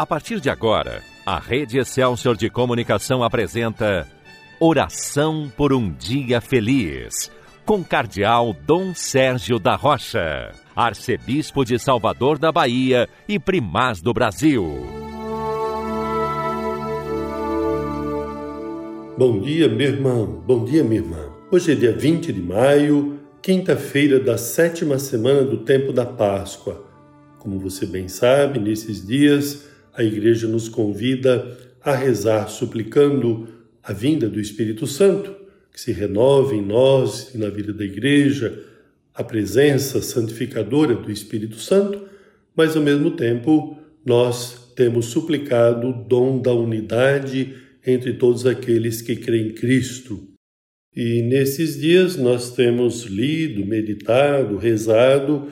A partir de agora, a Rede Excelsior de Comunicação apresenta Oração por um Dia Feliz, com Cardeal Dom Sérgio da Rocha, Arcebispo de Salvador da Bahia e Primaz do Brasil. Bom dia, meu irmão. Bom dia, minha irmã. Hoje é dia 20 de maio, quinta-feira da sétima semana do tempo da Páscoa. Como você bem sabe, nesses dias a Igreja nos convida a rezar suplicando a vinda do Espírito Santo, que se renove em nós e na vida da Igreja, a presença santificadora do Espírito Santo, mas ao mesmo tempo nós temos suplicado o dom da unidade entre todos aqueles que creem em Cristo. E nesses dias nós temos lido, meditado, rezado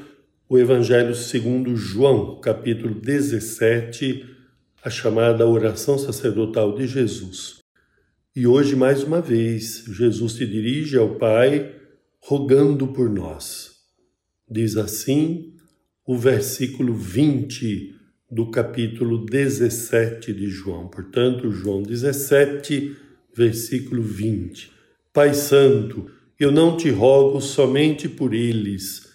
o Evangelho segundo João, capítulo 17, a chamada oração sacerdotal de Jesus. E hoje, mais uma vez, Jesus se dirige ao Pai rogando por nós. Diz assim o versículo 20 do capítulo 17 de João. Portanto, João 17, versículo 20. Pai Santo, eu não te rogo somente por eles,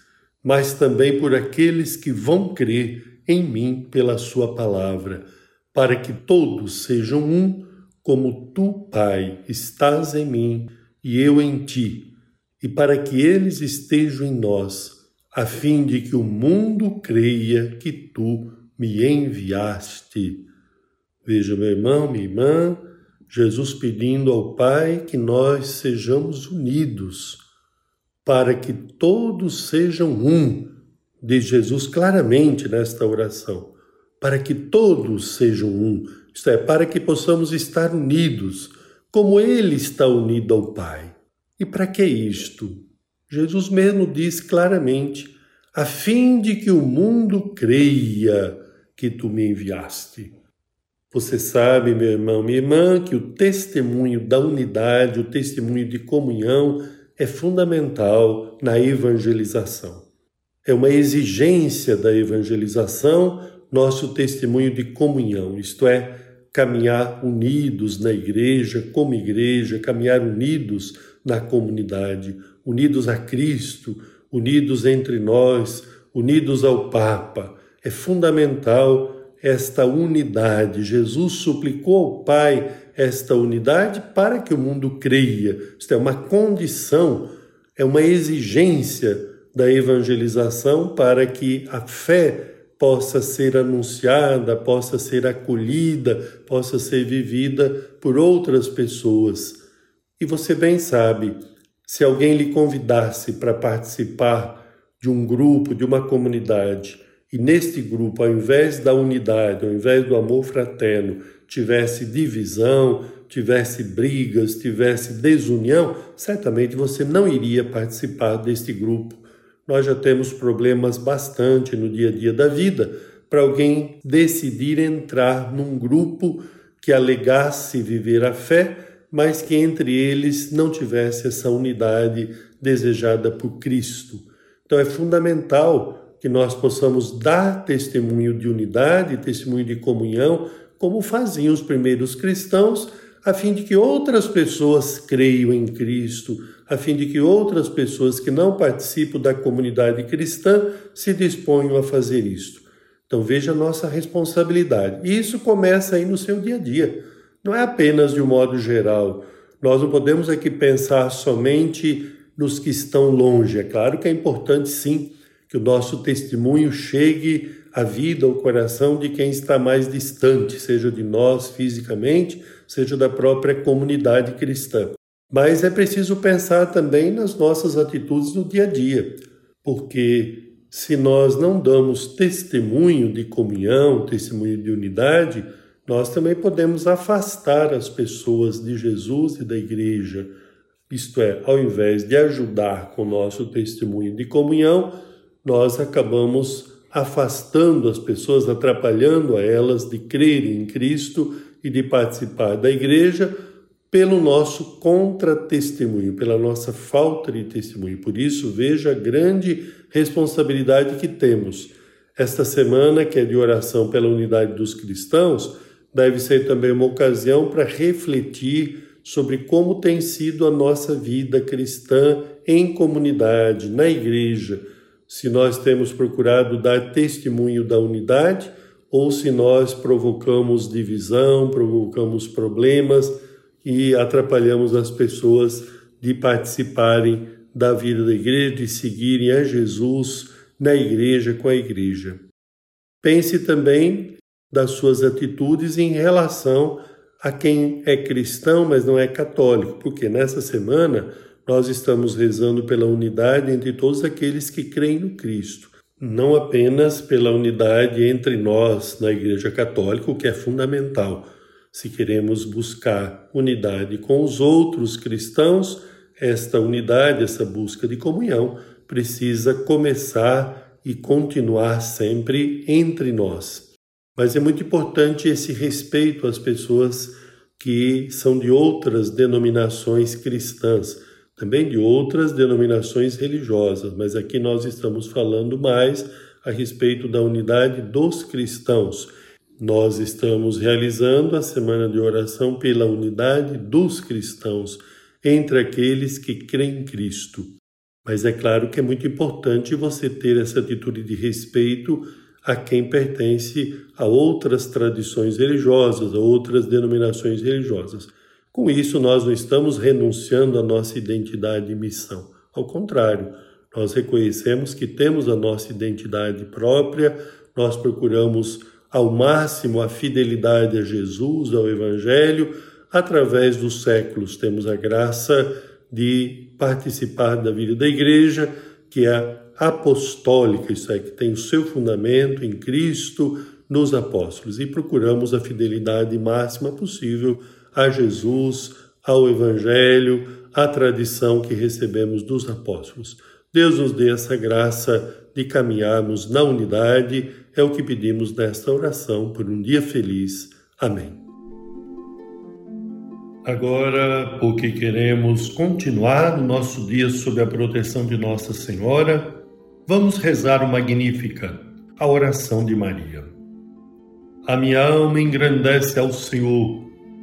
mas também por aqueles que vão crer em mim pela Sua palavra, para que todos sejam um, como tu, Pai, estás em mim e eu em ti, e para que eles estejam em nós, a fim de que o mundo creia que tu me enviaste. Veja, meu irmão, minha irmã, Jesus pedindo ao Pai que nós sejamos unidos para que todos sejam um, diz Jesus claramente nesta oração, para que todos sejam um, isto é, para que possamos estar unidos, como Ele está unido ao Pai. E para que isto? Jesus mesmo diz claramente, a fim de que o mundo creia que tu me enviaste. Você sabe, meu irmão, minha irmã, que o testemunho da unidade, o testemunho de comunhão, é fundamental na evangelização. É uma exigência da evangelização nosso testemunho de comunhão, isto é, caminhar unidos na igreja, como igreja, caminhar unidos na comunidade, unidos a Cristo, unidos entre nós, unidos ao Papa. É fundamental esta unidade. Jesus suplicou ao Pai esta unidade para que o mundo creia. Isto é uma condição, é uma exigência da evangelização para que a fé possa ser anunciada, possa ser acolhida, possa ser vivida por outras pessoas. E você bem sabe, se alguém lhe convidasse para participar de um grupo, de uma comunidade, e neste grupo, ao invés da unidade, ao invés do amor fraterno, tivesse divisão, tivesse brigas, tivesse desunião, certamente você não iria participar deste grupo. Nós já temos problemas bastante no dia a dia da vida para alguém decidir entrar num grupo que alegasse viver a fé, mas que entre eles não tivesse essa unidade desejada por Cristo. Então é fundamental que nós possamos dar testemunho de unidade, testemunho de comunhão, como faziam os primeiros cristãos, a fim de que outras pessoas creiam em Cristo, a fim de que outras pessoas que não participam da comunidade cristã se disponham a fazer isto. Então veja a nossa responsabilidade. E isso começa aí no seu dia a dia. Não é apenas de um modo geral. Nós não podemos aqui pensar somente nos que estão longe. É claro que é importante sim que o nosso testemunho chegue à vida, ao coração de quem está mais distante, seja de nós fisicamente, seja da própria comunidade cristã. Mas é preciso pensar também nas nossas atitudes no dia a dia, porque se nós não damos testemunho de comunhão, testemunho de unidade, nós também podemos afastar as pessoas de Jesus e da igreja. Isto é, ao invés de ajudar com o nosso testemunho de comunhão, nós acabamos afastando as pessoas, atrapalhando a elas de crerem em Cristo e de participar da igreja pelo nosso contra-testemunho, pela nossa falta de testemunho. Por isso, veja a grande responsabilidade que temos. Esta semana, que é de oração pela unidade dos cristãos, deve ser também uma ocasião para refletir sobre como tem sido a nossa vida cristã em comunidade, na igreja, se nós temos procurado dar testemunho da unidade ou se nós provocamos divisão, provocamos problemas e atrapalhamos as pessoas de participarem da vida da igreja, de seguirem a Jesus na igreja com a igreja. Pense também das suas atitudes em relação a quem é cristão, mas não é católico, porque nessa semana nós estamos rezando pela unidade entre todos aqueles que creem no Cristo, não apenas pela unidade entre nós na Igreja Católica, o que é fundamental. Se queremos buscar unidade com os outros cristãos, esta unidade, essa busca de comunhão, precisa começar e continuar sempre entre nós. Mas é muito importante esse respeito às pessoas que são de outras denominações cristãs, também de outras denominações religiosas, mas aqui nós estamos falando mais a respeito da unidade dos cristãos. Nós estamos realizando a semana de oração pela unidade dos cristãos entre aqueles que creem em Cristo. Mas é claro que é muito importante você ter essa atitude de respeito a quem pertence a outras tradições religiosas, a outras denominações religiosas. Com isso, nós não estamos renunciando à nossa identidade e missão. Ao contrário, nós reconhecemos que temos a nossa identidade própria, nós procuramos ao máximo a fidelidade a Jesus, ao Evangelho. Através dos séculos, temos a graça de participar da vida da igreja, que é apostólica, isso é, que tem o seu fundamento em Cristo, nos apóstolos, e procuramos a fidelidade máxima possível a Jesus, ao Evangelho, à tradição que recebemos dos apóstolos. Deus nos dê essa graça de caminharmos na unidade, é o que pedimos nesta oração por um dia feliz. Amém. Agora, porque queremos continuar o nosso dia sob a proteção de Nossa Senhora, Vamos rezar o Magnífica, a oração de Maria. A minha alma engrandece ao Senhor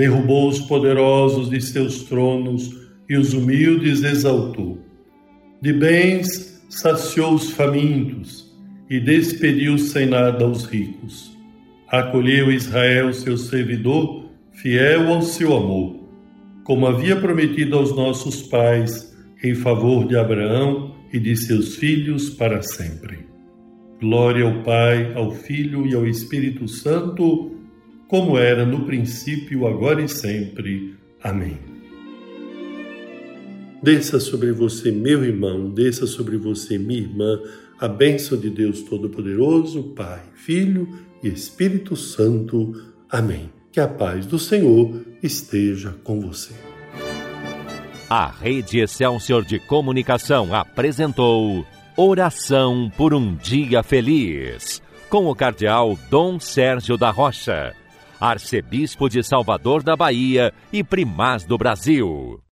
derrubou os poderosos de seus tronos e os humildes exaltou. De bens saciou os famintos e despediu sem nada os ricos. Acolheu Israel, seu servidor, fiel ao seu amor, como havia prometido aos nossos pais, em favor de Abraão e de seus filhos para sempre. Glória ao Pai, ao Filho e ao Espírito Santo, como era no princípio, agora e sempre. Amém. Desça sobre você, meu irmão, desça sobre você, minha irmã, a bênção de Deus Todo-Poderoso, Pai, Filho e Espírito Santo. Amém. Que a paz do Senhor esteja com você. A Rede Excelsior de Comunicação apresentou. Oração por um Dia Feliz, com o Cardeal Dom Sérgio da Rocha, Arcebispo de Salvador da Bahia e Primaz do Brasil.